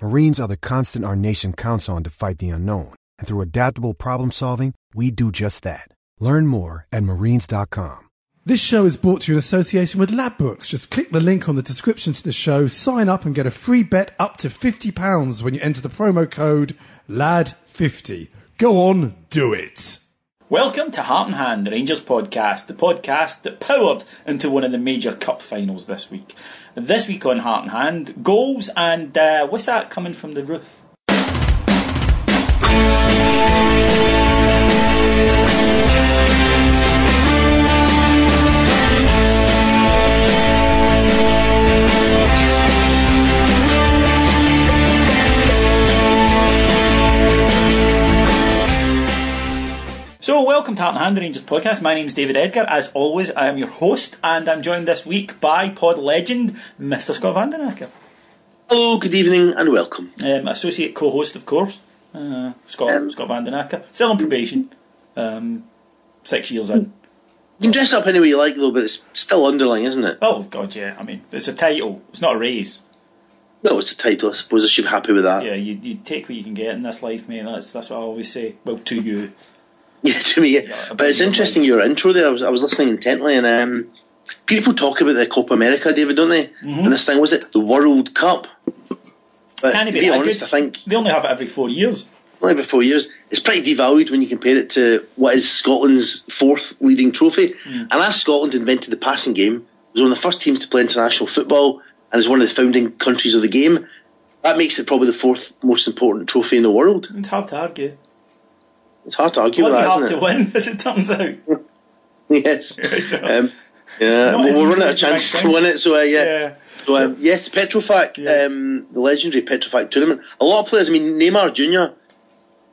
Marines are the constant our nation counts on to fight the unknown. And through adaptable problem solving, we do just that. Learn more at marines.com. This show is brought to you in association with Ladbrokes. Just click the link on the description to the show, sign up, and get a free bet up to £50 when you enter the promo code LAD50. Go on, do it. Welcome to Heart and Hand, the Rangers podcast, the podcast that powered into one of the major cup finals this week. This week on Heart and Hand, goals and uh, what's that coming from the roof? Welcome to Heart and Hand, the Rangers podcast. My name is David Edgar. As always, I am your host, and I'm joined this week by pod legend, Mr. Scott Vandenacker. Hello, good evening, and welcome. Um, associate co-host, of course, uh, Scott Um, Scott Vandenacker. Still on probation, um, six years in. You can dress up any way you like, though, but it's still underling, isn't it? Oh God, yeah. I mean, it's a title. It's not a raise. No, it's a title. I suppose I should be happy with that. Yeah, you, you take what you can get in this life, mate. That's that's what I always say. Well, to you. Yeah, to me. Yeah. But it's interesting your intro there. I was I was listening intently, and um, people talk about the Copa America, David, don't they? And this thing was it the World Cup. But Can it be be honest? I think They only have it every four years. only about four years. It's pretty devalued when you compare it to what is Scotland's fourth leading trophy. And as Scotland invented the passing game, it was one of the first teams to play international football, and is one of the founding countries of the game. That makes it probably the fourth most important trophy in the world. It's hard to argue. It's hard to argue Bloody with that, hard to win, as it turns out. yes. Um, yeah, well, we're running out of as you might chance to win it, so uh, yeah. Yeah. So, um, yes, Petrofac, Yeah. um, the legendary Petrofac tournament. A lot of players, I mean, Neymar Jr.,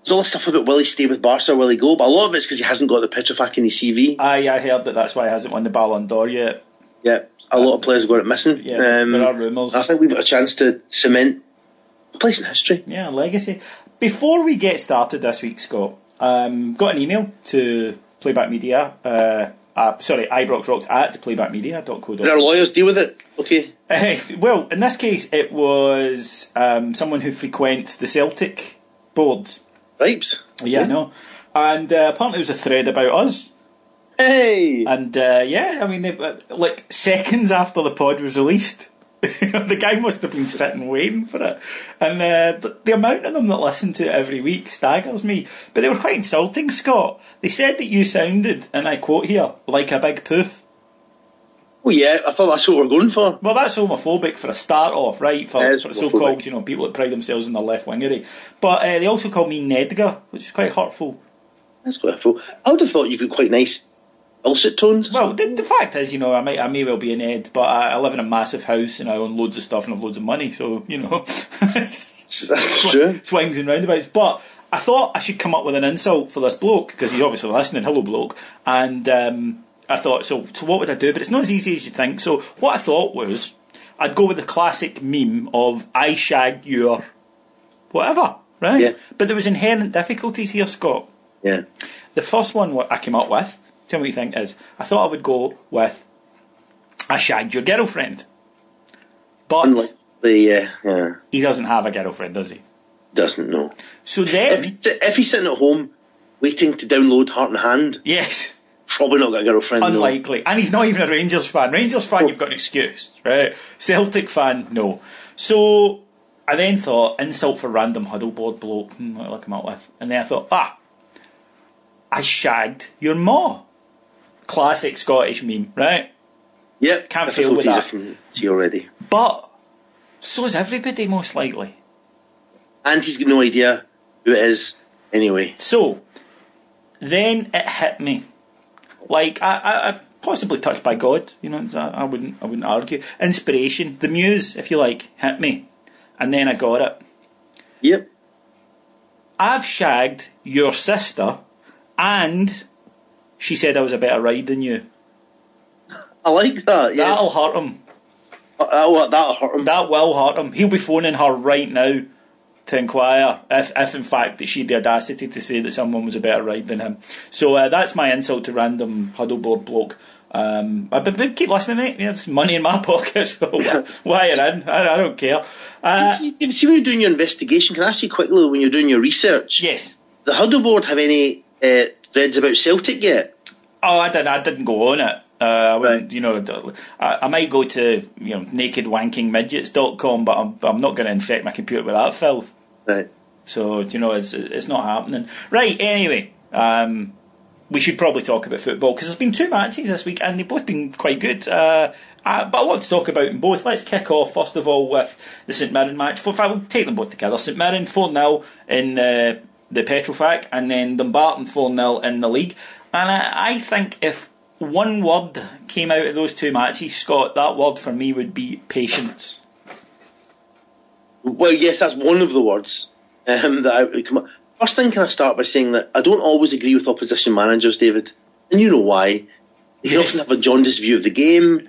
there's all this stuff about will he stay with Barca, or will he go? But a lot of it's because he hasn't got the Petrofac in his CV. Aye, I heard that that's why he hasn't won the Ballon d'Or yet. Yeah, a lot of players have got it missing. Yeah, Um, there are rumours. I think we've got a chance to cement a place in history. Yeah, legacy. Before we get started this week, Scott, um, got an email to Playback Media. Uh, uh, sorry, ibroxrocks at playbackmedia.co.uk. Did our lawyers deal with it? Okay. Uh, well, in this case, it was um, someone who frequents the Celtic boards. Right. Yeah, I know. And uh, apparently, there was a thread about us. Hey! And uh, yeah, I mean, they, uh, like seconds after the pod was released, the guy must have been sitting waiting for it. And uh, the, the amount of them that listen to it every week staggers me. But they were quite insulting, Scott. They said that you sounded, and I quote here, like a big poof. Well, yeah, I thought that's what we're going for. Well, that's homophobic for a start off, right? For, for so-called, you know, people that pride themselves on their left wingery. But uh, they also called me Nedgar, which is quite hurtful. That's quite fool. I would have thought you've got quite nice ulcet tones. Well, the, the fact is, you know, I may I may well be an Ed, but I, I live in a massive house and I own loads of stuff and have loads of money, so you know, that's true. swings and roundabouts. But I thought I should come up with an insult for this bloke because he's obviously listening. Hello, bloke, and um, I thought, so so what would I do? But it's not as easy as you think. So what I thought was, I'd go with the classic meme of I shag your whatever, right? Yeah. But there was inherent difficulties here, Scott. Yeah. The first one I came up with, tell me what you think, is I thought I would go with I shagged your girlfriend. But Unlikely yeah, yeah. He doesn't have a girlfriend, does he? Doesn't know. So If, then, he, if he's sitting at home waiting to download Heart and Hand, yes, probably not got a girlfriend. no. unlikely. And he's not even a Rangers fan. Rangers fan, you've got an excuse, right? Celtic fan, no. So I then thought, insult for random huddle board bloke, hmm, what look him up with. And then I thought, ah, I shagged your ma. Classic Scottish meme, right? Yep, Can't fail with that. I can see already. But so's everybody, most likely. And he's got no idea who it is anyway. So then it hit me, like I, I, I possibly touched by God. You know, I, I wouldn't, I wouldn't argue. Inspiration, the muse, if you like, hit me, and then I got it. Yep. I've shagged your sister, and she said I was a better ride than you. I like that. Yes. That'll hurt him. Uh, That'll, that'll hurt him. That will hurt him. He'll be phoning her right now to inquire if, if in fact that she had the audacity to say that someone was a better ride than him. So uh, that's my insult to random huddleboard bloke. Um, but, but keep listening, mate. You money in my pocket, so why you're in, I, I don't care. Uh, see, see when you're doing your investigation, can I ask you quickly when you're doing your research? yes. The Huddle Board have any uh, threads about Celtic yet? Oh, I didn't. I didn't go on it. Uh, I wouldn't, Right. you know, I, I might go to you know nakedwankingmidgets.com, but I'm, I'm not going to infect my computer with that filth. Right. So you know, it's it's not happening. Right. Anyway, um, we should probably talk about football because there's been two matches this week and they've both been quite good. Uh, uh, but a lot to talk about in both. Let's kick off first of all with the St Mirren match. For we'll take them both together. St Mirren four 0 in uh, the Petrofac, and then Dumbarton four 0 in the league. And I, I think if one word came out of those two matches, Scott, that word for me would be patience. Well, yes, that's one of the words um, that I would come up. First thing, can I start by saying that I don't always agree with opposition managers, David, and you know why. They can Yes. often have a jaundiced view of the game.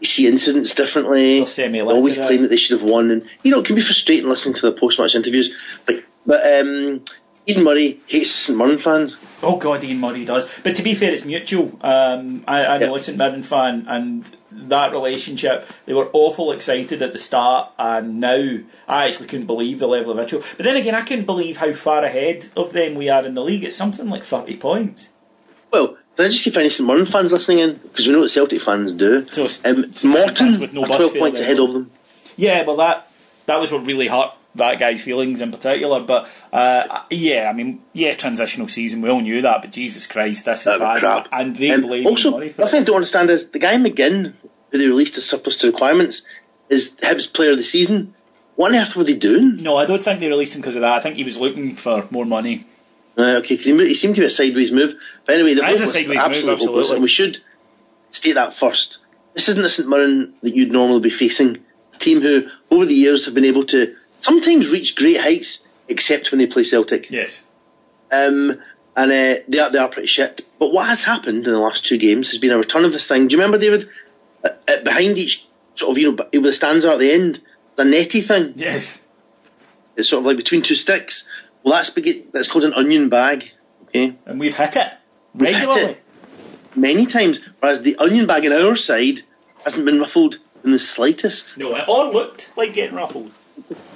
You see incidents differently. They'll send me a They always claim that they should have won, and you know it can be frustrating listening to the post-match interviews. But but um, Ian Murray hates St Mirren fans. Oh God, Ian Murray does. But to be fair, it's mutual. Um, I, I know Yeah. a St Mirren fan, and that relationship, they were awful excited at the start, and now I actually couldn't believe the level of vitriol. But then again, I couldn't believe how far ahead of them we are in the league. It's something like thirty points. Well, can I just see if any St Mirren fans listening in? Because we know what Celtic fans do. So, um, St Mirren fans Morton with no are 12 points ahead of them. Yeah, well, that that was what really hurt that guy's feelings in particular. But uh, yeah, I mean, yeah, transitional season. We all knew that, but Jesus Christ, this is That bad. crap. And they Um, blame also, Murray for one it. thing I don't understand is the guy McGinn, who they released as surplus to requirements, is Hibs player of the season. What on earth were they doing? No, I don't think they released him because of that. I think he was looking for more money. Uh, okay, because he, he seemed to be a sideways move. But anyway, the is a sideways move, absolutely. and we should state that first. This isn't the St Mirren that you'd normally be facing. A team who, over the years, have been able to sometimes reach great heights, except when they play Celtic. Yes. Um, and uh, they, are, they are pretty shit. But what has happened in the last two games has been a return of this thing. Do you remember, David? Uh, uh, behind each sort of, you know, the stands are at the end, the netty thing. Yes. It's sort of like between two sticks. Well, that's that's called an onion bag. Okay, And we've hit it We've hit regularly. it. many times. Whereas the onion bag on our side hasn't been ruffled in the slightest. No, it all looked like getting ruffled.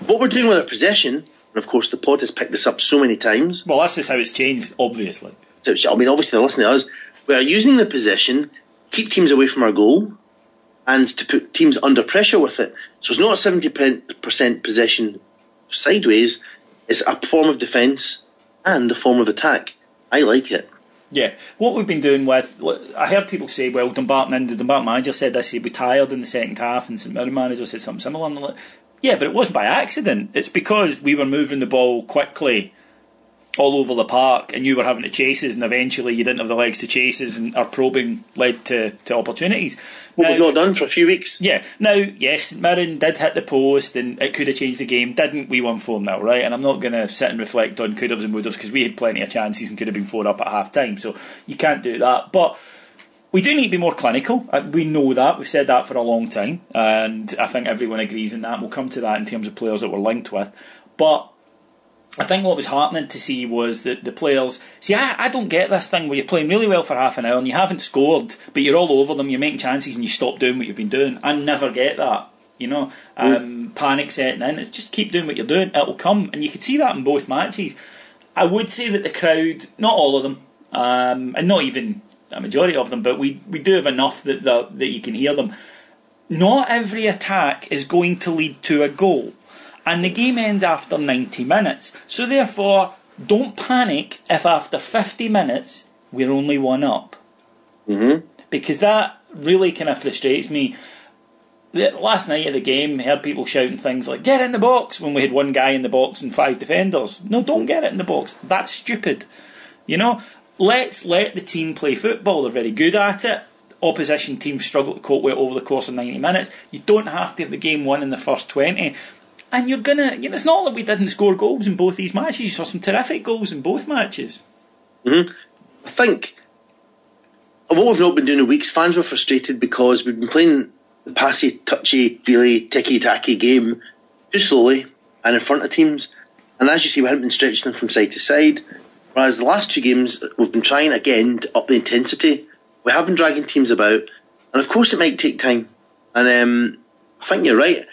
What we're doing with our possession, and of course the pod has picked this up so many times. Well, that's just how it's changed, obviously. So, I mean, obviously they're listening to us. We are using the possession, keep teams away from our goal, and to put teams under pressure with it. So it's not a seventy percent possession sideways. It's a form of defence and a form of attack. I like it. Yeah, what we've been doing with, I heard people say, well, Dumbarton the Dumbarton manager said this, he'd be tired in the second half, and St Mirren manager said something similar. And yeah, but it wasn't by accident. It's because we were moving the ball quickly all over the park, and you were having to chases, and eventually you didn't have the legs to chases, and our probing led to, to opportunities. What Now- we've not done for a few weeks. Yeah. Now, yes, Mirren did hit the post and it could have changed the game. Didn't we won 4 0, right? And I'm not going to sit and reflect on could haves and would haves because we had plenty of chances and could have been 4 up at half time. So you can't do that. But we do need to be more clinical. Uh, We know that. We've said that for a long time. And I think everyone agrees in that. We'll come to that in terms of players that we're linked with. But I think what was heartening to see was that the players. See, I, I don't get this thing where you're playing really well for half an hour and you haven't scored, but you're all over them, you're making chances and you stop doing what you've been doing. I never get that. You know, um, panic setting in. It's just keep doing what you're doing. It'll come, and you could see that in both matches. I would say that the crowd, not all of them, um, and not even a majority of them, but we, we do have enough that the, that you can hear them. Not every attack is going to lead to a goal, and the game ends after 90 minutes. So therefore, don't panic if after 50 minutes we're only one up. Mm-hmm. Because that really kind of frustrates me. Last night at the game, I heard people shouting things like, get in the box, when we had one guy in the box and five defenders. No, don't get it in the box. That's stupid. You know, let's let the team play football. They're very good at it. Opposition teams struggle to cope with it over the course of 90 minutes. You don't have to have the game won in the first 20. And you're gonna, you know, it's not that we didn't score goals in both these matches. You saw some terrific goals in both matches. Mm-hmm. I think what we've not been doing in weeks, fans were frustrated because we've been playing the passy, touchy, really ticky-tacky game too slowly and in front of teams. And as you see, we haven't been stretching them from side to side. Whereas the last two games, we've been trying again to up the intensity. We have been dragging teams about, and of course it might take time. And um, I think you're right.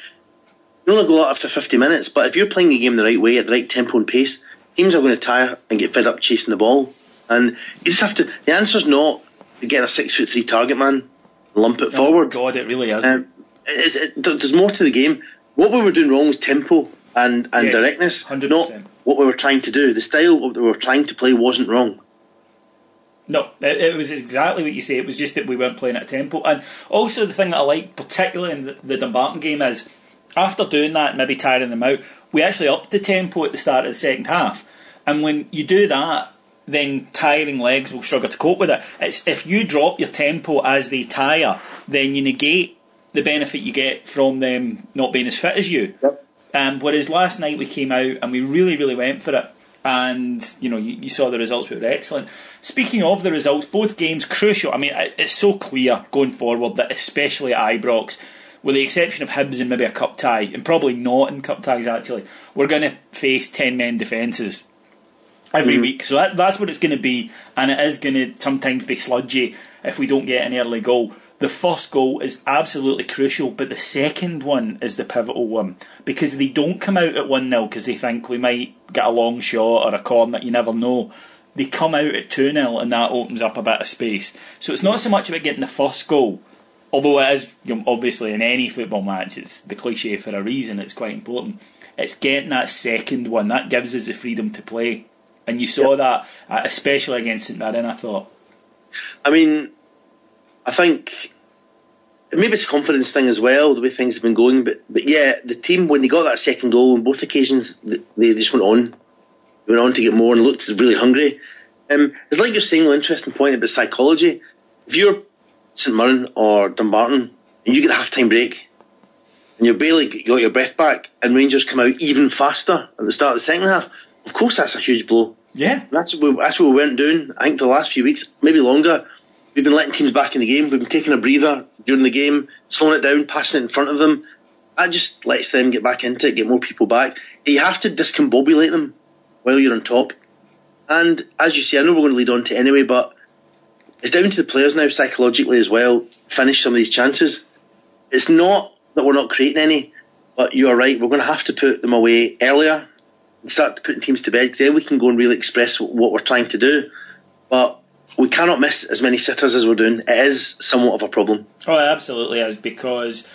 You only go out after 50 minutes, but if you're playing the game the right way, at the right tempo and pace, teams are going to tire and get fed up chasing the ball. And you just have to. The answer's not to get a six foot three target man, and lump it forward. God, it really is. Um, it, there- there's more to the game. What we were doing wrong was tempo and, and Yes, directness, 100%. not what we were trying to do. The style that we were trying to play wasn't wrong. No, it, it was exactly what you say. It was just that we weren't playing at a tempo. And also, the thing that I like, particularly in the, the Dumbarton game, is after doing that, maybe tiring them out, we actually upped the tempo at the start of the second half. And when you do that, then tiring legs will struggle to cope with it. It's if you drop your tempo as they tire, then you negate the benefit you get from them not being as fit as you. Um, whereas last night we came out and we really, really went for it. And, you know, you, you saw the results were excellent. Speaking of the results, both games crucial. I mean, it's so clear going forward that especially at Ibrox, with the exception of Hibs and maybe a cup tie, and probably not in cup ties actually, we're going to face 10 men defences every week. So that, that's what it's going to be, and it is going to sometimes be sludgy if we don't get an early goal. The first goal is absolutely crucial, but the second one is the pivotal one because they don't come out at 1 0 because they think we might get a long shot or a corner, you never know. They come out at 2 0 and that opens up a bit of space. So it's not so much about getting the first goal, although it is you know, obviously in any football match, it's the cliche for a reason, it's quite important. It's getting that second one that gives us the freedom to play. And you saw that, uh, especially against St Mirren, I thought. I mean, I think maybe it's a confidence thing as well, the way things have been going. But but yeah, the team when they got that second goal on both occasions, they, they just went on, they went on to get more and looked really hungry. Um, it's like you're saying, an interesting point about psychology. If you're St Mirren or Dumbarton and you get a half time break and you're barely got your breath back, and Rangers come out even faster at the start of the second half, of course that's a huge blow. Yeah. That's what we, that's what we weren't doing. I think the last few weeks, maybe longer, we've been letting teams back in the game. We've been taking a breather during the game, slowing it down, passing it in front of them. That just lets them get back into it, get more people back. You have to discombobulate them while you're on top. And as you say, I know we're going to lead on to anyway, but it's down to the players now psychologically as well. Finish some of these chances. It's not that we're not creating any, but you are right. We're going to have to put them away earlier and start putting teams to bed because then we can go and really express what we're trying to do. But we cannot miss as many sitters as we're doing. It is somewhat of a problem. Oh, it absolutely is because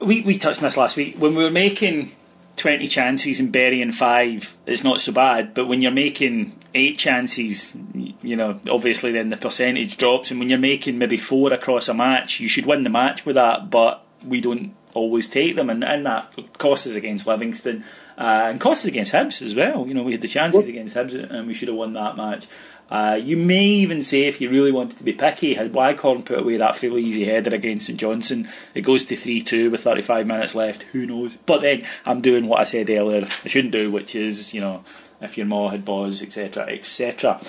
we we touched on this last week when we were making twenty chances and burying five. It's not so bad, but when you're making eight chances, you know, obviously then the percentage drops. And when you're making maybe four across a match, you should win the match with that. But we don't always take them, and, and that cost us against Livingston uh, and cost us against Hibs as well. You know, we had the chances against Hibs, and we should have won that match. Uh, you may even say, if you really wanted to be picky, had Waghorn put away that fairly easy header against St Johnstone, it goes to 3 2 with 35 minutes left. Who knows? But then I'm doing what I said earlier I shouldn't do, which is, you know, if your maw had balls, etc., etc.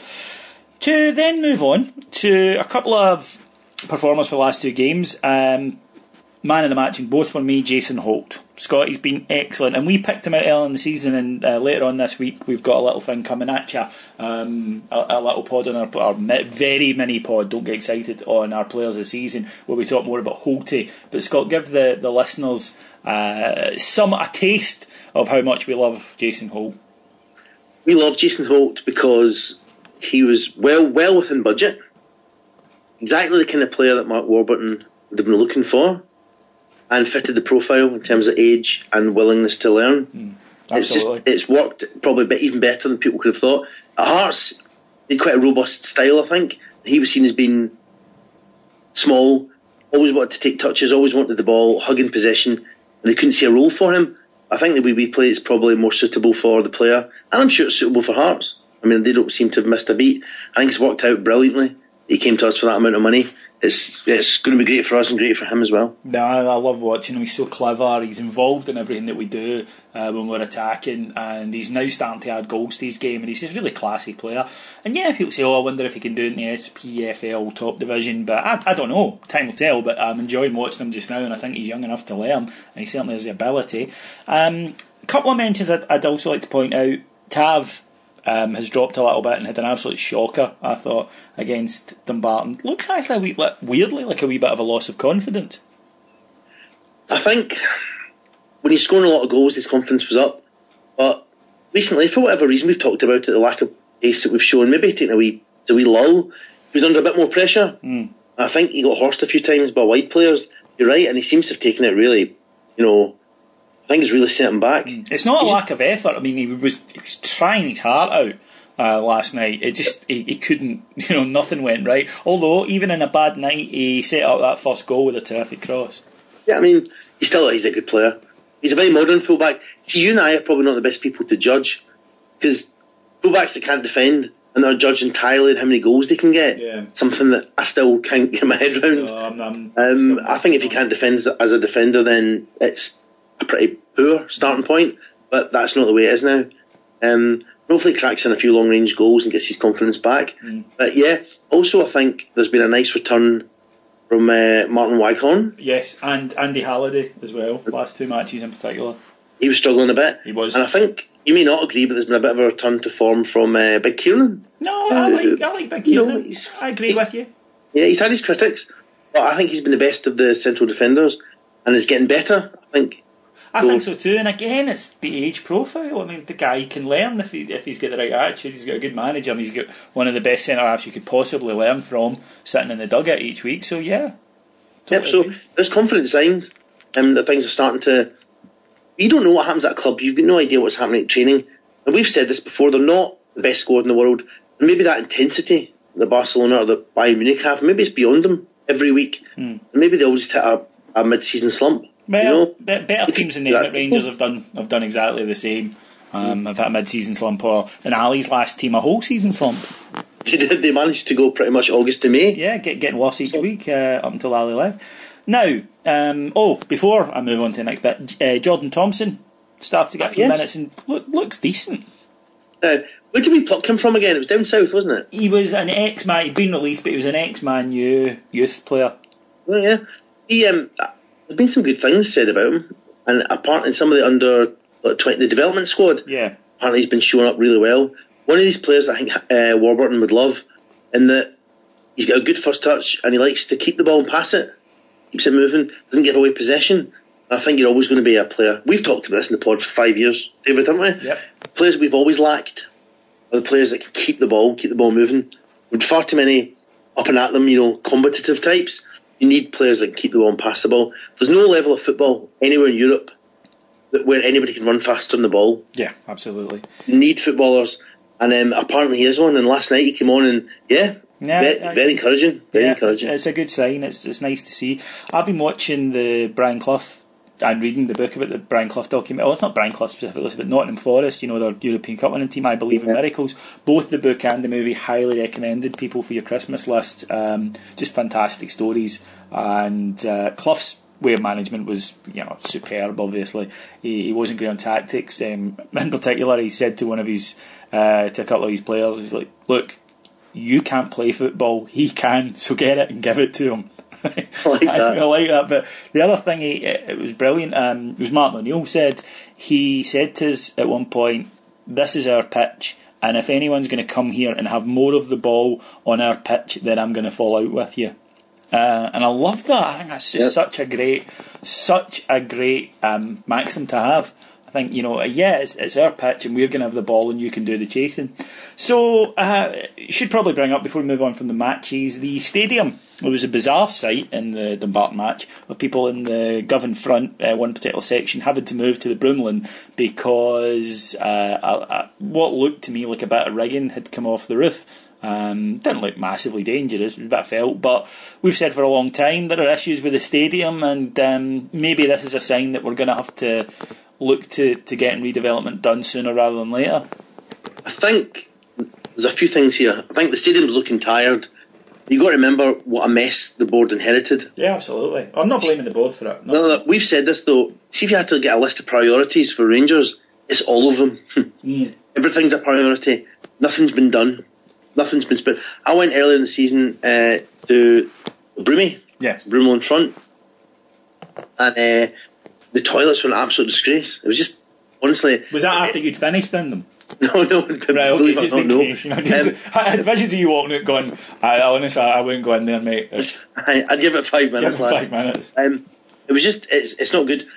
To then move on to a couple of performers for the last two games. Um, man of the match, and both for me, Jason Holt. Scott, he's been excellent, and we picked him out early in the season, and uh, later on this week we've got a little thing coming at you, um, a, a, little pod on our, our, very mini pod. Don't get excited on our players of the season where we talk more about Holty. But Scott, give the the listeners uh, some a taste of how much we love Jason Holt. We love Jason Holt because he was well well within budget. Exactly the kind of player that Mark Warburton have been looking for and fitted the profile in terms of age and willingness to learn. Mm, it's just it's worked probably bit even better than people could have thought. At Hearts, he had quite a robust style, I think. He was seen as being small, always wanted to take touches, always wanted the ball, hugging possession, and they couldn't see a role for him. I think the way we play is probably more suitable for the player, and I'm sure it's suitable for Hearts. I mean, they don't seem to have missed a beat. I think it's worked out brilliantly. He came to us for that amount of money it's it's going to be great for us and great for him as well. No, I love watching him. He's so clever. He's involved in everything that we do uh, when we're attacking, and he's now starting to add goals to his game. And he's just a really classy player. And yeah, people say, "Oh, I wonder if he can do it in the SPFL top division," but I, I don't know. Time will tell. But I'm enjoying watching him just now, and I think he's young enough to learn, and he certainly has the ability. Um, a couple of mentions I'd, I'd also like to point out. Tav um, has dropped a little bit and had an absolute shocker, I thought, against Dumbarton. Looks actually a wee, weirdly like a wee bit of a loss of confidence. I think when he's scoring a lot of goals, his confidence was up. But recently, for whatever reason, we've talked about it, the lack of pace that we've shown, maybe taking a wee, a wee lull. He was under a bit more pressure. Mm. I think he got horsed a few times by wide players. You're right, and he seems to have taken it really, you know, think it's really set him back. Mm. It's not a lack of effort. I mean, he was, he was trying his heart out. Uh, last night, it just he, he, couldn't, you know, nothing went right. Although even in a bad night, he set up that first goal with a terrific cross. Yeah, I mean, he's still he's a good player. He's a very modern fullback. See, you and I are probably not the best people to judge because fullbacks that can't defend and they're judged entirely on how many goals they can get. Yeah. Something that I still can't get my head around. No, I'm, I'm um, I think if you can't defend as a defender, then it's a pretty poor starting point, but that's not the way it is now. Um, hopefully cracks in a few long range goals and gets his confidence back. Mm. But yeah, also I think there's been a nice return from uh, Martyn Waghorn. Yes, and Andy Halliday as well. Last two matches in particular. He was struggling a bit. He was, and I think you may not agree, but there's been a bit of a return to form from uh, Big Kiernan. No, I like I like Big Kiernan. You know, I agree with you. Yeah, he's had his critics, but I think he's been the best of the central defenders, and is getting better. I think I think so too. And again, it's the age profile. I mean, the guy can learn if he if he's got the right attitude. He's got a good manager, and he's got one of the best centre halves you could possibly learn from, sitting in the dugout each week. So yeah. Totally yep. So there's confidence signs, and that things are starting to. You don't know what happens at a club. You've got no idea what's happening at training. And we've said this before. They're not the best squad in the world, and maybe that intensity the Barcelona or the Bayern Munich have, maybe it's beyond them every week. Mm. Maybe they'll just hit a, a mid-season slump. Well, you know? better teams than the yeah. Rangers have done have done exactly the same. Um, have had a mid-season slump, or in Ali's last team, a whole season slump. they managed to go pretty much August to May. Yeah, get, getting worse each week uh, up until Ali left. Now, um, oh, before I move on to the next bit, uh, Jordan Thompson started to get a few yes. minutes and look, looks decent. Uh, where did we pluck him from again? It was down south, wasn't it? He was an ex-man. He'd been released, but he was an ex-Man U youth player. Well, yeah, he um, there's been some good things said about him, and apparently some of the under like, 20, the development squad, yeah, apparently he's been showing up really well. One of these players that I think uh, Warburton would love, in that he's got a good first touch and he likes to keep the ball and pass it, keeps it moving, doesn't give away possession. I think you're always going to be a player. We've talked about this in the pod for five years, David, haven't we? Yep. players we've always lacked are the players that can keep the ball, keep the ball moving. With far too many up and at them, you know, combative types. You need players that can keep the ball and pass the ball. There's no level of football anywhere in Europe that where anybody can run faster than the ball. Yeah, absolutely. You need footballers, and um, apparently he is one. And last night he came on, and yeah, yeah, very, very encouraging. Very yeah, encouraging. It's, it's, a good sign. It's it's nice to see. I've been watching the Brian Clough and reading the book about the Brian Clough document. Oh, it's not Brian Clough specifically, but Nottingham Forest. You know, their European Cup winning team. I believe in miracles. Both the book and the movie highly recommended people for your Christmas list. Um, just fantastic stories, and uh, Clough's way of management was you know superb. Obviously, he, he wasn't great on tactics. Um, in particular, he said to one of his uh, to a couple of his players, he's like, "Look, you can't play football. He can. So get it and give it to him." I like that. I like that. But the other thing, he, it was brilliant. Um, it was Martin O'Neill said he said to us at one point, "This is our pitch." And if anyone's going to come here and have more of the ball on our pitch, then I'm going to fall out with you. Uh, and I love that. I think that's just Yep. such a great, such a great um, maxim to have. I think you know, yeah, it's, it's our pitch, and we're going to have the ball, and you can do the chasing. So, uh, should probably bring up before we move on from the matches the stadium. It was a bizarre sight in the Dumbarton match of people in the Govan front, uh, one particular section, having to move to the Broomloan because uh, uh, uh, what looked to me like a bit of rigging had come off the roof. Um, didn't look massively dangerous, it was a bit felt, but we've said for a long time there are issues with the stadium, and um, maybe this is a sign that we're going to have to look to, to getting redevelopment done sooner rather than later. I think there's a few things here. I think the stadium's looking tired. You've got to remember what a mess the board inherited. Yeah, absolutely. I'm not blaming the board for it. No, no, we've said this though. See if you had to get a list of priorities for Rangers, it's all of them. Yeah. Everything's a priority. Nothing's been done. Nothing's been spent. I went earlier in the season uh, to Broomy, Yeah. Broomloan in front, and uh, the toilets were an absolute disgrace. It was just honestly. Was that after you'd finished in them? No, no, Right, okay, believe it just in no. case. You know, just, Um, I had visions of you walking out going, I, honestly, I wouldn't go in there, mate. I, I'd give it five give minutes. it five minutes. Um, it was just, it's, it's not good.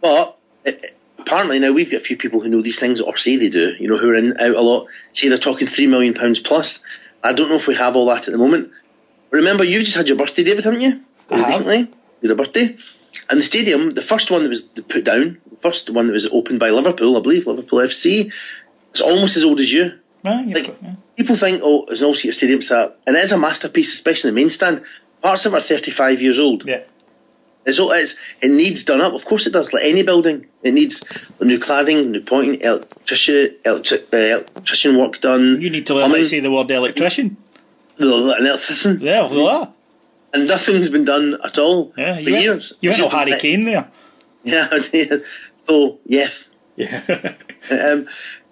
But it, it- apparently now we've got a few people who know these things, or say they do, you know, who are in out a lot, say they're talking £3 million plus. I don't know if we have all that at the moment. Remember, you've just had your birthday, David, haven't you? I. Recently? You had birthday. And the stadium, the first one that was put down, the first one that was opened by Liverpool, I believe, Liverpool FC, it's almost as old as you. Like, got- yeah. people think, oh, it's an all-seater stadium, so, and it is a masterpiece, especially the main stand. Parts of it are 35 years old. yeah. It's, it's, it needs done up. Of course it does, like any building. It needs new cladding, new pointing, electrician, electric, uh, electrician work done. You need to learn how to say the word electrician. an electrician. Yeah, well, And nothing's been done at all yeah. for years. you went all just- Harry Kane there. Yeah, yeah. So, yes. Yeah. Um,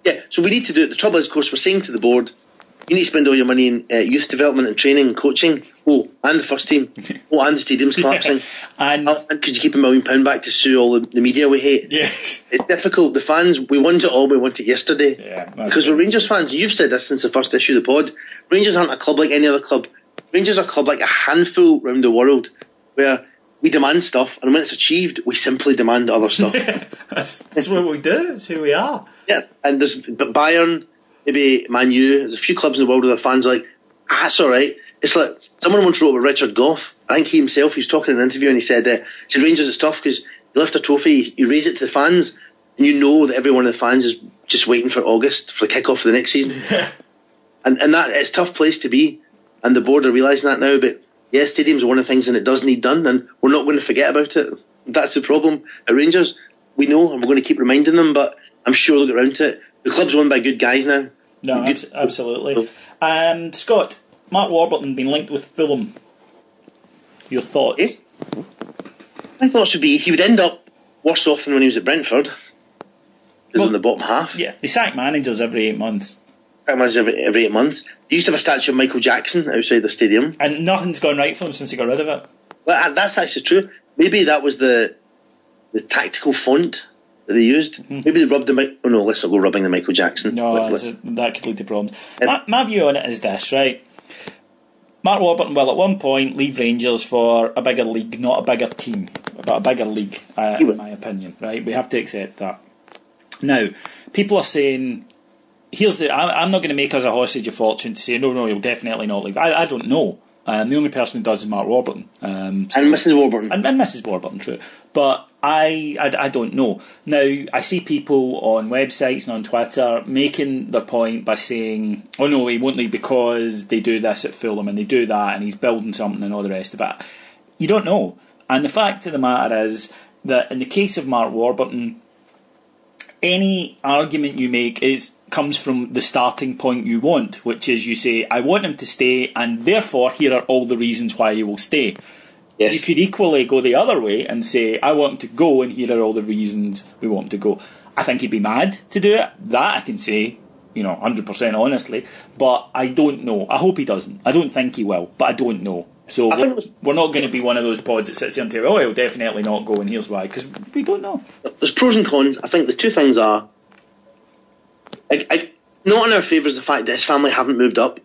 yeah, so we need to do it. The trouble is, of course, we're saying to the board, you need to spend all your money in uh, youth development and training and coaching. Oh, and the first team. Oh, and the stadium's collapsing. And- Oh, and could you keep a million pound back to sue all the, the media we hate? yes. It's difficult. The fans, we want it all, we want it yesterday. Yeah, because we're. Rangers fans. You've said this since the first issue of the pod. Rangers aren't a club like any other club. Rangers are a club like a handful around the world where we demand stuff, and when it's achieved, we simply demand other stuff. That's, that's what we do. It's who we are. yeah, and there's but Bayern, maybe Man U. There's a few clubs in the world where the fans are like, ah, that's all right. It's like someone once wrote about Richard Gough. I think he himself, he was talking in an interview, and he said, uh, said Rangers is tough because you lift a trophy, you raise it to the fans, and you know that every one of the fans is just waiting for August for the kick-off for the next season. and and that it's a tough place to be, and the board are realising that now. But yeah, stadiums are one of the things, and it does need done, and we're not going to forget about it. That's the problem at Rangers. We know, and we're going to keep reminding them, but I'm sure they'll get round to it. The club's run by good guys now. No, abs- absolutely. Um, Scott, Mark Warburton been linked with Fulham. Your thoughts? Eh? My thoughts would be he would end up worse off than when he was at Brentford. Well- in the bottom half. Yeah, they sack managers every eight months, Much every, every eight months. They used to have a statue of Michael Jackson outside the stadium. and nothing's gone right for them since he got rid of it. Well, uh, that's actually true. Maybe that was the the tactical font that they used. Maybe they rubbed the Mi- Oh no, let's not go rubbing the Michael Jackson. No, Let's- that could lead to problems. Um, my, my view on it is this, right? Mark Warburton will at one point leave Rangers for a bigger league, not a bigger team, but a bigger league, uh, in my opinion, right? We have to accept that. Now, people are saying, here's the, I, I'm not going to make us a hostage of fortune to say, no, no, he'll definitely not leave. I, I don't know. Um, the only person who does is Mark Warburton. Um, so- and Mrs. Warburton. and, and Mrs. Warburton, true. But I, I, I don't know. Now, I see people on websites and on Twitter making their point by saying, oh no, he won't leave because they do this at Fulham and they do that and he's building something and all the rest of it. You don't know. And the fact of the matter is that in the case of Mark Warburton, any argument you make is comes from the starting point you want, which is you say, I want him to stay, and therefore here are all the reasons why he will stay. yes. You could equally go the other way and say, I want him to go, and here are all the reasons we want him to go. I think he'd be mad to do it. That I can say, you know, 100% honestly. But I don't know. I hope he doesn't. I don't think he will, but I don't know. So I we're, we're not going to be one of those pods that sits there and tells, oh, he'll definitely not go, and here's why, because we don't know. there's pros and cons. I think the two things are, I, I, not in our favour is the fact that his family haven't moved up,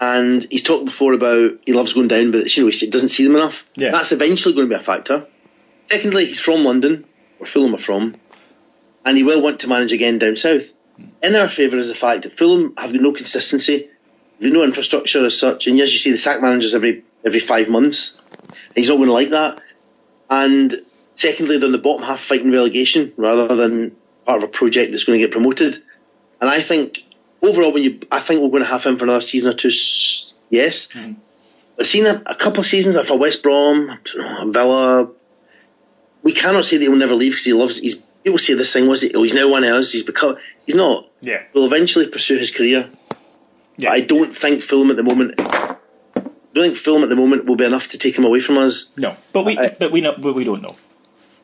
and he's talked before about he loves going down, but you know he doesn't see them enough. Yeah. That's eventually going to be a factor. Secondly, he's from London, where Fulham are from, and he will want to manage again down south. In our favour is the fact that Fulham have no consistency, they've no infrastructure as such, and as you see, the sack managers every every five months. He's not going to like that. And secondly, they're in the bottom half fighting relegation rather than part of a project that's going to get promoted. And I think overall, when you, I think we're going to have him for another season or two. Yes, hmm. I've seen a, a couple of seasons for West Brom, Villa. We cannot say that he'll never leave because he loves. He's people say this thing was it? Oh, he's now one of us. He's become. He's not. Yeah. Will eventually pursue his career. Yeah. I don't think Fulham at the moment. I don't think Fulham at the moment will be enough to take him away from us. No, but we, I- but we know, but we don't know.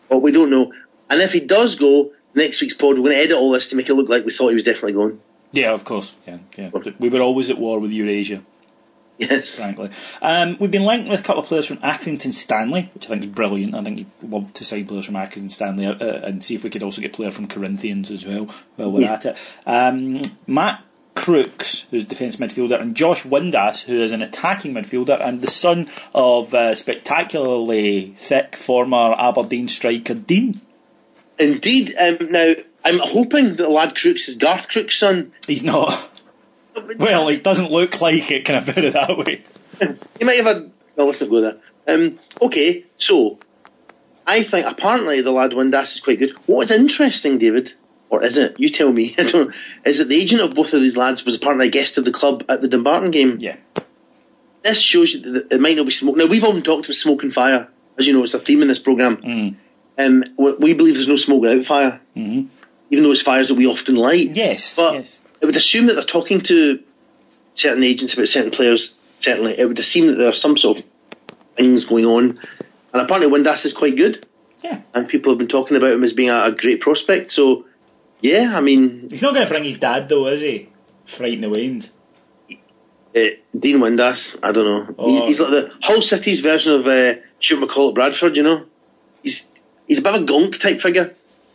But we don't know. And if he does go, next week's pod, we're going to edit all this to make it look like we thought he was definitely going. Yeah, of course. Yeah, yeah. We were always at war with Eurasia. Yes. frankly. Um, we've been linked with a couple of players from Accrington Stanley, which I think is brilliant. I think you want to sign players from Accrington Stanley uh, and see if we could also get players from Corinthians as well while we're Yeah. at it. Um, Matt Crooks, who's defence midfielder, and Josh Windass, who is an attacking midfielder and the son of uh, spectacularly thick former Aberdeen striker Dean. Indeed. Um, now, I'm hoping that lad Crooks is Garth Crooks' son. He's not. Well, he doesn't look like it, can I put it that way? He might have had. No, let's not go there. Um, okay, so I think apparently the lad Windass is quite good. What is interesting, David, or is it? You tell me. I don't. Is that the agent of both of these lads was apparently a guest of the club at the Dumbarton game? Yeah. This shows you that it might not be smoke. Now we've often talked about smoke and fire, as you know, it's a theme in this program. Um, we believe there's no smoke without fire, mm-hmm. even though it's fires that we often light. Yes, but yes. I would assume that they're talking to certain agents about certain players. Certainly, it would seem that there are some sort of things going on, and apparently Windass is quite good, Yeah. and people have been talking about him as being a, a great prospect. So, yeah, I mean, He's not going to bring his dad, though, is he? Frighten the wind. uh, Dean Windass, I don't know. Oh. He's, he's like the Hull City's version of uh, Stuart McCall at Bradford. You know, he's he's a bit of a gunk type figure.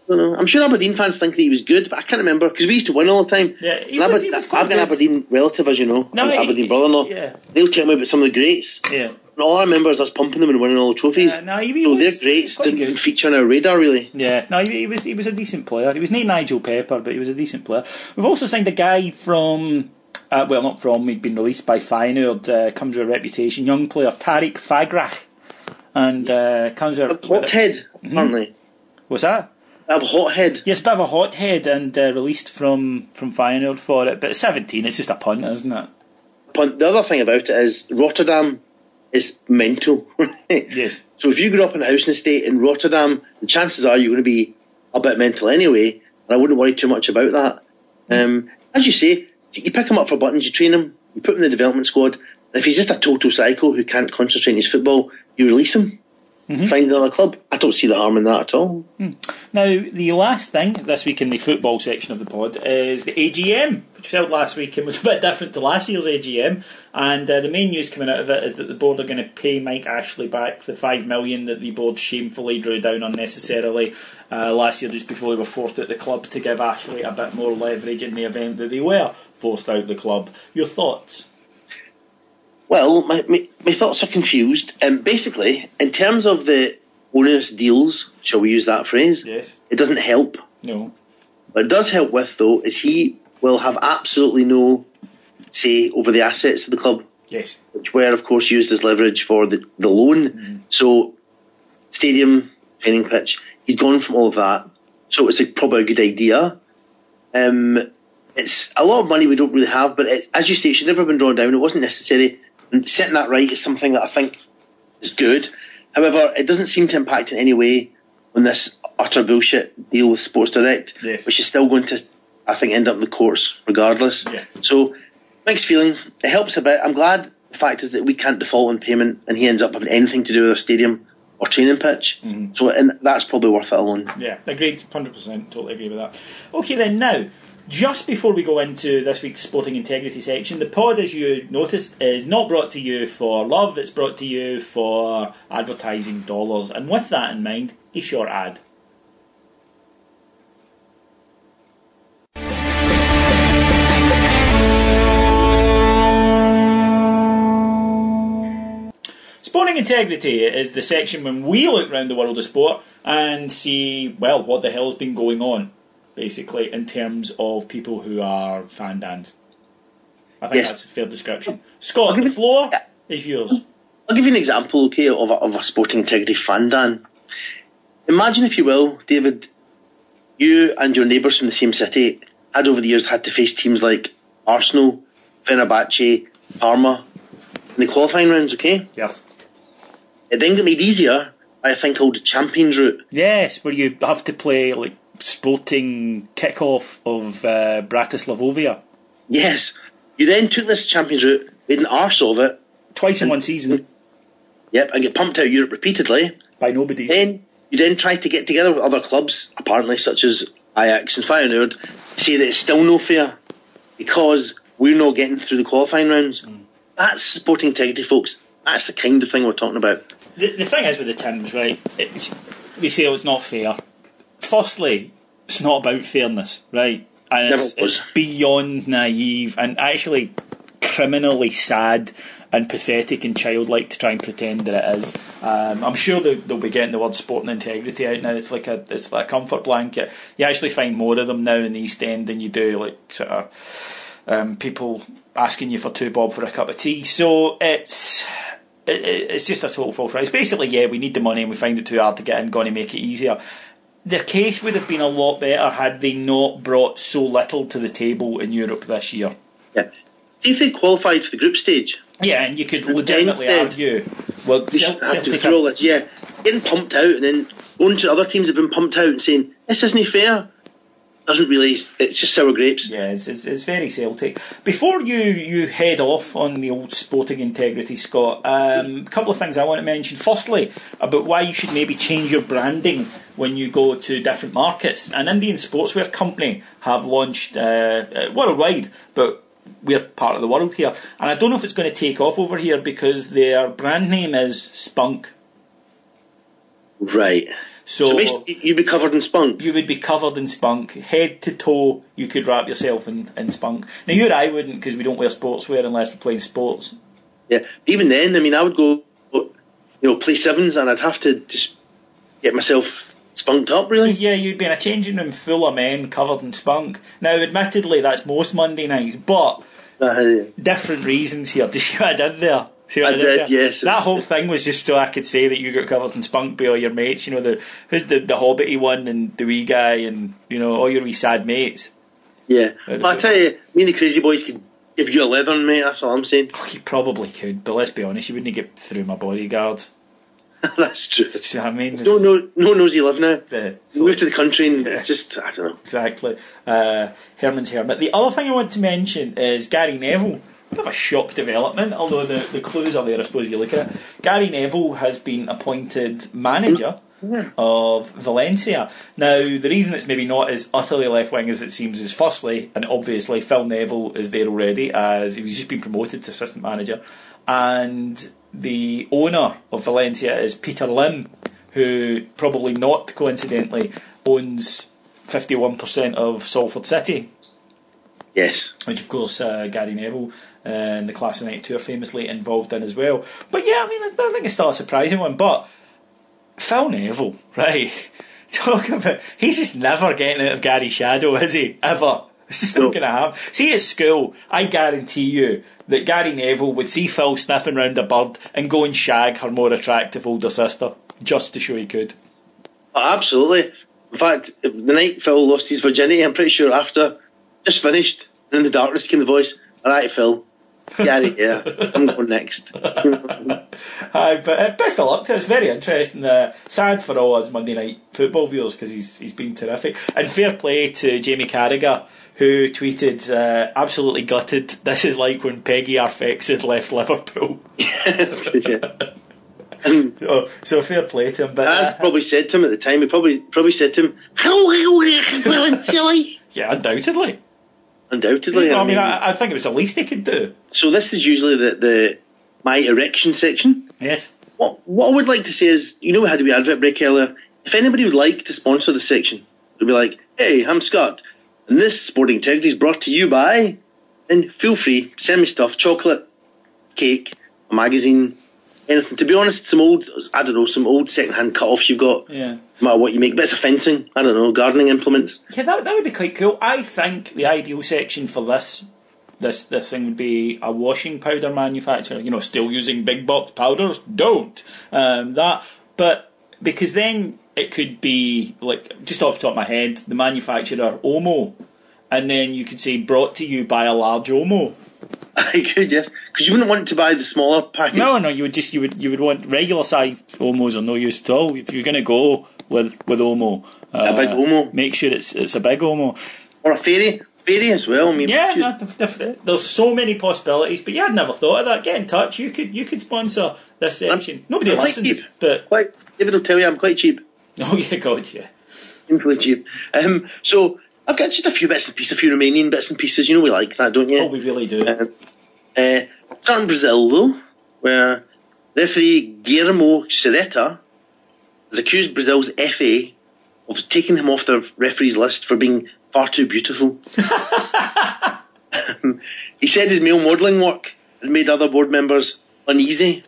I don't know. I'm sure Aberdeen fans think that he was good, but I can't remember because we used to win all the time. Yeah, he was- Aber- he was quite I've got an. Aberdeen relative, as you know, No, he- Aberdeen brother-in-law. yeah. They'll tell me about some of the greats. Yeah. And all I remember is us pumping them and winning all the trophies. Yeah, no, he- he so was- their he greats didn't good. feature on our radar really. Yeah, no, he, he was he was a decent player. He was not Nigel Pepper, but he was a decent player. We've also signed a guy from, uh, well, not from. He'd been released by Feyenoord. Uh, comes with a reputation. Young player Tariq Fagrach, and uh, comes. A hothead, Mm-hmm. apparently. What's that? A hothead. Yes, a bit of a hothead, and uh, released from from Feyenoord for it. But seventeen, it's just a punt, isn't it? But the other thing about it is Rotterdam is mental. Yes. So if you grew up in a housing estate in Rotterdam, the chances are you're going to be a bit mental anyway, and I wouldn't worry too much about that. Um, as you say, you pick him up for buttons, you train him, you put him in the development squad, and if he's just a total psycho who can't concentrate on his football, you release him, find another club. I don't see the harm in that at all. Now, the last thing this week in the football section of the pod is the AGM, which felt last week and was a bit different to last year's AGM. And uh, the main news coming out of it is that the board are going to pay Mike Ashley back the five million that the board shamefully drew down unnecessarily uh, last year, just before they were forced out the club to give Ashley a bit more leverage in the event that they were forced out the club. Your thoughts? Well, my, my, my thoughts are confused. Um, basically, in terms of the onerous deals, shall we use that phrase? Yes. It doesn't help. No. What it does help with, though, is he will have absolutely no say over the assets of the club, Yes. which were, of course, used as leverage for the, the loan. So, stadium, training pitch, he's gone from all of that. So it's a, probably a good idea. Um, it's a lot of money we don't really have, but it, as you say, it should never have been drawn down. It wasn't necessary. Setting that right is something that I think is good. However, it doesn't seem to impact in any way on this utter bullshit deal with Sports Direct, Yes. which is still going to, I think, end up in the courts regardless. Yeah. So, mixed feelings. It helps a bit. I'm glad the fact is that we can't default on payment and he ends up having anything to do with our stadium or training pitch. Mm-hmm. So, and that's probably worth it alone. Yeah, agreed, hundred percent, totally agree with that. Okay, then now, just before we go into this week's sporting integrity section, the pod, as you noticed, is not brought to you for love; it's brought to you for advertising dollars. And with that in mind, a short ad. Sporting integrity is the section when we look around the world of sport and see, well, what the hell's been going on, basically, in terms of people who are fan dans. I think Yes. that's a fair description. Scott, the it- floor is yours. I'll give you an example, okay, of a, of a sporting integrity fan, Dan. Imagine, if you will, David, you and your neighbours from the same city had over the years had to face teams like Arsenal, Fenerbahce, Parma in the qualifying rounds, okay? Yes. It then got made easier by a thing called the Champions route. Yes, where you have to play like sporting kick-off of uh, Bratislavovia Yes. You then took this Champions route, made an arse of it, twice in one season yep, and get pumped out of Europe repeatedly. by nobody. Then you then try to get together with other clubs, apparently such as Ajax and Feyenoord, to say that it's still no fair because we're not getting through the qualifying rounds. That's sporting integrity, folks. That's the kind of thing we're talking about. The, the thing is with the Timbs, right? They say oh, it's not fair. Firstly, it's not about fairness, right? And it's, was. it's beyond naive and actually criminally sad and pathetic and childlike to try and pretend that it is. Um, I'm sure they'll, they'll be getting the word sporting integrity out now. It's like a it's like a comfort blanket. You actually find more of them now in the East End than you do like sort of um, people asking you for two bob for a cup of tea. So it's it, it- it's just a total false right. It's basically yeah, we need the money and we find it too hard to get in. Going to make it easier. Their case would have been a lot better had they not brought so little to the table in Europe this year. Yeah. See if they qualified for the group stage. Yeah, and you could legitimately Instead- argue. Well, They Cel- should have to Celtic all are, yeah. Getting pumped out and then going to other teams that have been pumped out and saying, this isn't fair. Doesn't really, it's just sour grapes. yeah, it's, it's, it's very Celtic. Before you, you head off on the old sporting integrity, Scott, um, a couple of things I want to mention. Firstly, about why you should maybe change your branding when you go to different markets. An Indian sportswear company have launched uh, uh, worldwide, but we're part of the world here. And I don't know if it's going to take off over here because their brand name is Spunk. Right. So, So you'd be covered in spunk. you would be covered in spunk, head to toe. You could wrap yourself in, in spunk. Now you and I wouldn't because we don't wear sportswear unless we're playing sports. Yeah. Even then, I mean, I would go, you know, play sevens and I'd have to just get myself spunked up, So really. yeah, you'd be in a changing room full of men covered in spunk. Now, admittedly, that's most Monday nights, but Uh, different reasons here. Do you see what I did there? See what I I, did, there? yes. That whole thing was just so I could say that you got covered in spunk by all your mates. You know the who's the the hobbity one and the wee guy and you know all your wee sad mates. yeah. But I tell you, me and the crazy boys could give you a leather, mate. That's all I'm saying. Oh, you probably could, but let's be honest, you wouldn't get through my bodyguard. That's true. Do you know what I mean? No, no, no one knows you live now. the- You moved to the country and Yeah. just, I don't know. Exactly. Uh, Herman's Hermit. The other thing I want to mention is Gary Neville. Bit of a shock development, although the, the clues are there, I suppose, you look at it. Gary Neville has been appointed manager of Valencia. Now, the reason it's maybe not as utterly left wing as it seems is firstly, and obviously, Phil Neville is there already, as he's just been promoted to assistant manager, and the owner of Valencia is Peter Lim, who probably not coincidentally owns 51% of Salford City, Yes. which of course uh, Gary Neville uh, and the Class of 92 are famously involved in as well. But yeah, I mean, I think it's still a surprising one, but Phil Neville, right? Talk about, he's just never getting out of Gary's shadow, is he? Ever. It's just No. not going to happen. See, at school, I guarantee you that Gary Neville would see Phil sniffing round a bird and go and shag her more attractive older sister, just to show he could. Oh, absolutely. In fact, the night Phil lost his virginity, I'm pretty sure after, just finished, and in the darkness came the voice, Alright, Phil, Gary, yeah, I'm going next. Aye, but uh, best of luck to us. Very interesting. Uh, sad for all us Monday night football viewers because he's he's been terrific. And fair play to Jamie Carragher who tweeted, uh, "Absolutely gutted. This is like when Peggy Arfex had left Liverpool." yeah. Oh, so fair play to him. But as uh, probably said to him at the time, he probably probably said to him, "How well silly." yeah, undoubtedly. Undoubtedly. I mean, I, I think it was the least he could do. so this is usually the, the my erection section. Yes. What what I would like to say is, you know, we had a wee advert break earlier. If anybody would like to sponsor the section, it'd be like, "Hey, I'm Scott, and this sporting integrity is brought to you by." Then feel free, send me stuff, chocolate, cake, a magazine, anything. To be honest, some old, I don't know, some old second-hand cut-offs you've got. Yeah. No matter what you make, bits of fencing, I don't know, gardening implements. Yeah, that, that would be quite cool. I think the ideal section for this this this thing would be a washing powder manufacturer. You know, still using big box powders. Don't um, that, but because then it could be like just off the top of my head, the manufacturer Omo, and then you could say brought to you by a large Omo. I could, yes, because you wouldn't want to buy the smaller package. No, no, you would just you would you would want regular sized Omos are no use at all. If you're going to go with with Omo, uh, big Omo. make sure it's it's a big Omo. or a fairy, fairy as well. I mean, Yeah, no, def- def- there's so many possibilities, but yeah, I'd never thought of that. Get in touch. You could you could sponsor this section. Nobody I'm listens, but quite. David will tell you I'm quite cheap. oh yeah, God, yeah. Simply cheap. Um, so I've got just a few bits and pieces, a few Romanian bits and pieces. You know we like that, don't you? Oh, we really do. Uh, uh, starting in Brazil though, where referee Guillermo Ceretta has accused Brazil's FA of taking him off their referees list for being far too beautiful. Um, he said his male modelling work had made other board members uneasy.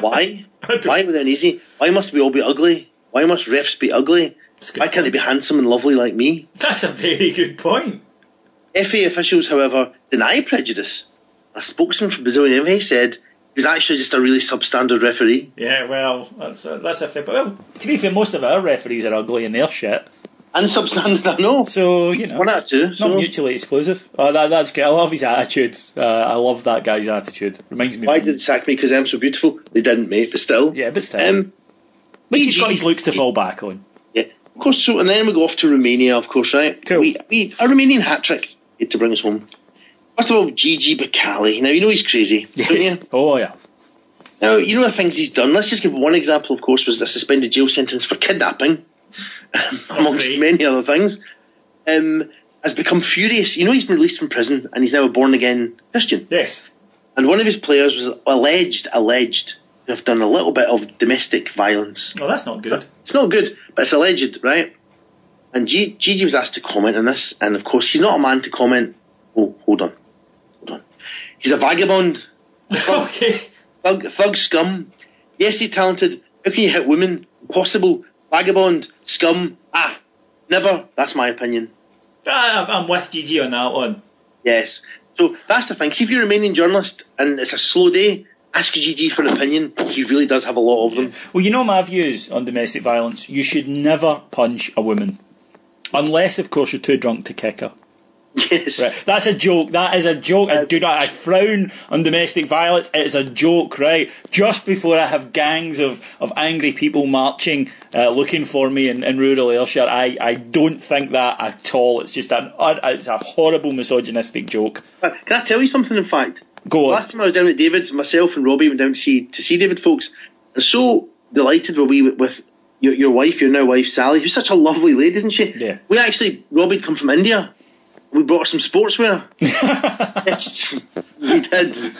Why? Why were they uneasy? Why must we all be ugly? Why must refs be ugly? Why can't they be handsome and lovely like me? That's a very good point. FA officials, however, deny prejudice. A spokesman for Brazilian FA said he was actually just a really substandard referee. Yeah, well, that's a, that's a fair. But well, to be fair, most of our referees are ugly in their shit, And substandard, I know. so you know, One out of two. not So mutually exclusive. Oh, that, that's great. I love his attitude. Uh, I love that guy's attitude. Reminds me. why did sack me because I'm so beautiful? They didn't, mate, but still. Yeah, but still. Um, least he's got his looks to fall back on. Yeah, of course. So, and then we go off to Romania, of course, right? Cool. We, we a Romanian hat trick to bring us home. First of all, Gigi Becali. Now you know he's crazy, don't you? Yes. Oh yeah. Now you know the things he's done. Let's just give one example. Of course, was a suspended jail sentence for kidnapping, amongst Okay. many other things. Um, has become furious. You know he's been released from prison and he's now a born again Christian. Yes. And one of his players was alleged, alleged have done a little bit of domestic violence. Oh, that's not good. It's not good, but it's alleged, right? And G- Gigi was asked to comment on this, and of course, he's not a man to comment. Oh, hold on. Hold on. He's a vagabond, okay. thug, thug scum. Yes, he's talented. How can you hit women? Impossible. Vagabond, scum. Ah, never. That's my opinion. Ah, I'm with Gigi on that one. Yes. So that's the thing. See, if you're a Romanian journalist and it's a slow day, ask Gigi for an opinion. He really does have a lot of them. Well, you know my views on domestic violence. You should never punch a woman. Unless, of course, you're too drunk to kick her. Yes. Right. That's a joke. That is a joke. I do not. I frown on domestic violence. It is a joke, right? Just before I have gangs of, of angry people marching, uh, looking for me in, in rural Ayrshire, I, I don't think that at all. It's just an it's a horrible misogynistic joke. Can I tell you something, in fact? Go on. Last time I was down at David's, myself and Robbie went down to see to see David, folks. And so delighted were we with, with your, your wife, your now wife Sally, who's such a lovely lady, isn't she? Yeah. We actually, Robbie had come from India. We brought her some sportswear. yes, we did.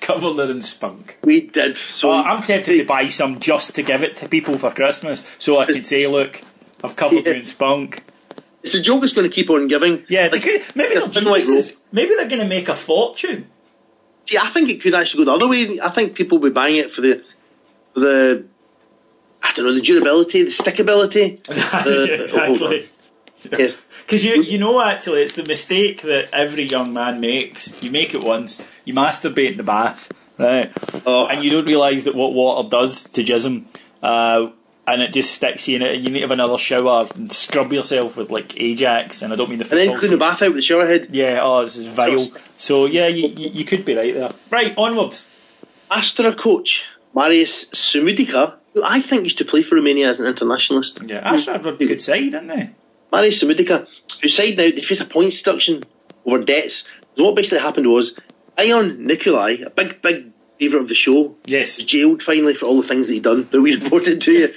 Covered it in spunk. We did. So Oh, I'm tempted to buy some just to give it to people for Christmas, so I can say, "Look, I've covered you in spunk." It's a joke that's going to keep on giving. Yeah, Like, could, maybe they're it's been like geniuses. Maybe they're going to make a fortune. See, I think it could actually go the other way. I think people will be buying it for the, for the, I don't know, the durability, the stickability. the- Yeah, oh, exactly. Yes. Because you, you know, actually, it's the mistake that every young man makes. You make it once, you masturbate in the bath, right? Oh. And you don't realise that what water does to jism, uh, and it just sticks you in it. You need to have another shower and scrub yourself with like Ajax, and I don't mean the And then clean the bath out with the shower head. Yeah, oh, this is vile. So yeah, you, you, you could be right there. Right, onwards. Astra coach Marius Sumudica, who I think used to play for Romania as an internationalist. Yeah, Ashford were a good hmm. side, didn't they? Marius Sumudica, who side now they face a points deduction over debts. So what basically happened was Ion Niculae, a big, big favourite of the show. Yes. was jailed finally for all the things that he'd done that we reported to you.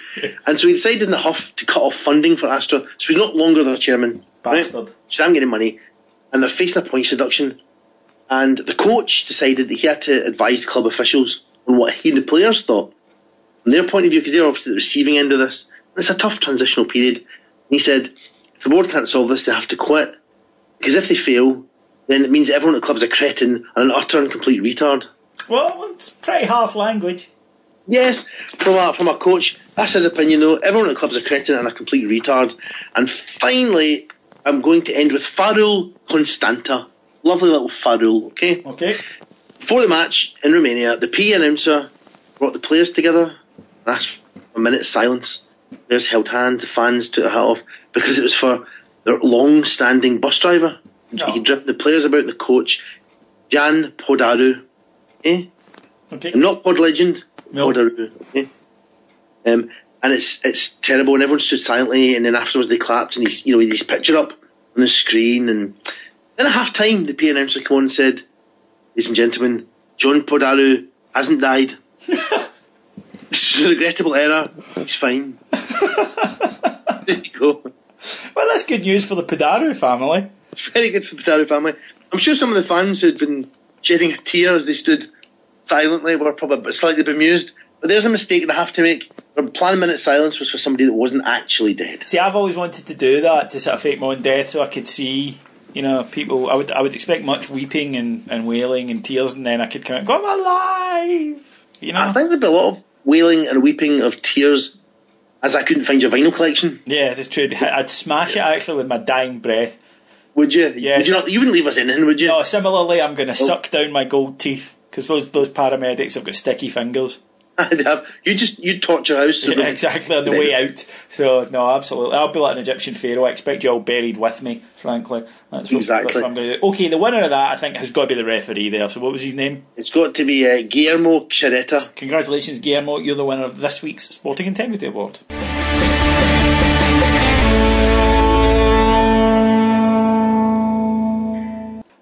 and so he decided in the huff to cut off funding for Astra. So he's not longer their chairman. Bastard. So I'm getting money. And they're facing a points deduction. And the coach decided that he had to advise club officials on what he and the players thought. From their point of view, because they're obviously the receiving end of this, and it's a tough transitional period. And he said, if the board can't solve this, they have to quit. Because if they fail, then it means everyone at the club's a cretin and an utter and complete retard. Well, it's pretty harsh language. Yes, from a, from a coach, that's his opinion though. Everyone at the club's a cretin and a complete retard. And finally, I'm going to end with Farul Constanta. Lovely little Farul, okay? Okay. Before the match in Romania, the PE announcer brought the players together and asked for a minute's silence. Players held hands, the fans took a hat off because it was for their long-standing bus driver. No. He driven the players about the coach, Jan Podaru. Eh? Okay. I'm not pod legend. No. Podaru. Okay? Um, and it's it's terrible, and everyone stood silently, and then afterwards they clapped, and he's you know he's picture up on the screen, and then at half time the PA announcer came on and said, "Ladies and gentlemen, John Podaru hasn't died. it's a regrettable error. He's fine." there you go. Well, that's good news for the Padaru family. It's very good for the Podaru family. I'm sure some of the fans who'd been shedding a tear as they stood silently were probably slightly bemused. But there's a mistake that I have to make. The planned minute silence was for somebody that wasn't actually dead. See, I've always wanted to do that to sort of fake my own death, so I could see, you know, people. I would, I would expect much weeping and, and wailing and tears, and then I could come out, "I'm alive," you know. I think there'd be a lot of wailing and weeping of tears as I couldn't find your vinyl collection. yeah, it's true. I'd smash it actually with my dying breath. Would you? Yes. Would you not? You wouldn't leave us anything, would you? No, similarly, I'm going to oh. suck down my gold teeth because those those paramedics have got sticky fingers. You just you torture house. so Yeah, exactly on the way out. So no, absolutely, I'll be like an Egyptian pharaoh. I expect you all buried with me. Frankly, that's what, Exactly. That's what I'm going to do. Okay, the winner of that, I think, has got to be the referee there. So what was his name? It's got to be uh, Guillermo Ceretta. Congratulations, Guillermo. You're the winner of this week's Sporting Integrity Award.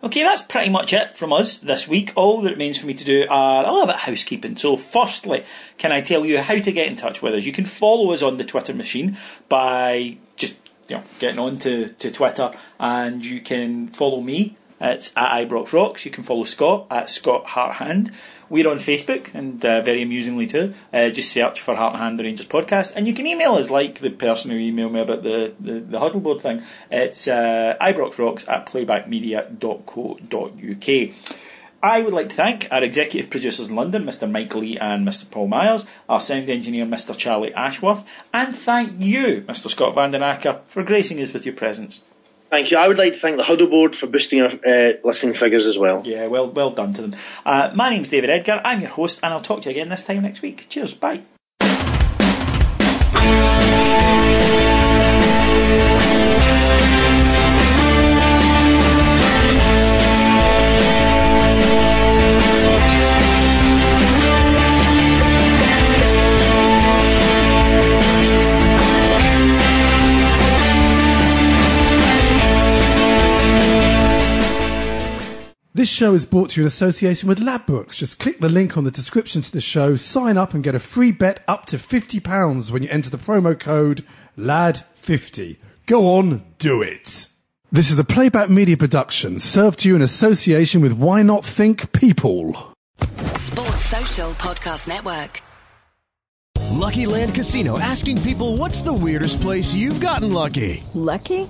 Okay, that's pretty much it from us this week. All that remains for me to do are a little bit of housekeeping. So, firstly, can I tell you how to get in touch with us? You can follow us on the Twitter machine by just you know getting on to, to Twitter, and you can follow me. It's at Ibrox Rocks. You can follow Scott at Scott Harthand. We're on Facebook, and uh, very amusingly too. Uh, just search for Heart and Hand the Rangers podcast, and you can email us like the person who emailed me about the the, the huddleboard thing. It's uh, ibroxrocks at playbackmedia.co.uk. I would like to thank our executive producers in London, Mr. Mike Lee and Mr. Paul Myers, our sound engineer, Mr. Charlie Ashworth, and thank you, Mr. Scott Van Den Acker, for gracing us with your presence. Thank you. I would like to thank the Huddle Board for boosting our uh, listening figures as well. Yeah, well, well done to them. Uh, my name's David Edgar. I'm your host, and I'll talk to you again this time next week. Cheers. Bye. This show is brought to you in association with Ladbrokes. Just click the link on the description to the show, sign up, and get a free bet up to £50 when you enter the promo code LAD50. Go on, do it. This is a playback media production served to you in association with Why Not Think People. Sports Social Podcast Network. Lucky Land Casino asking people what's the weirdest place you've gotten lucky? Lucky?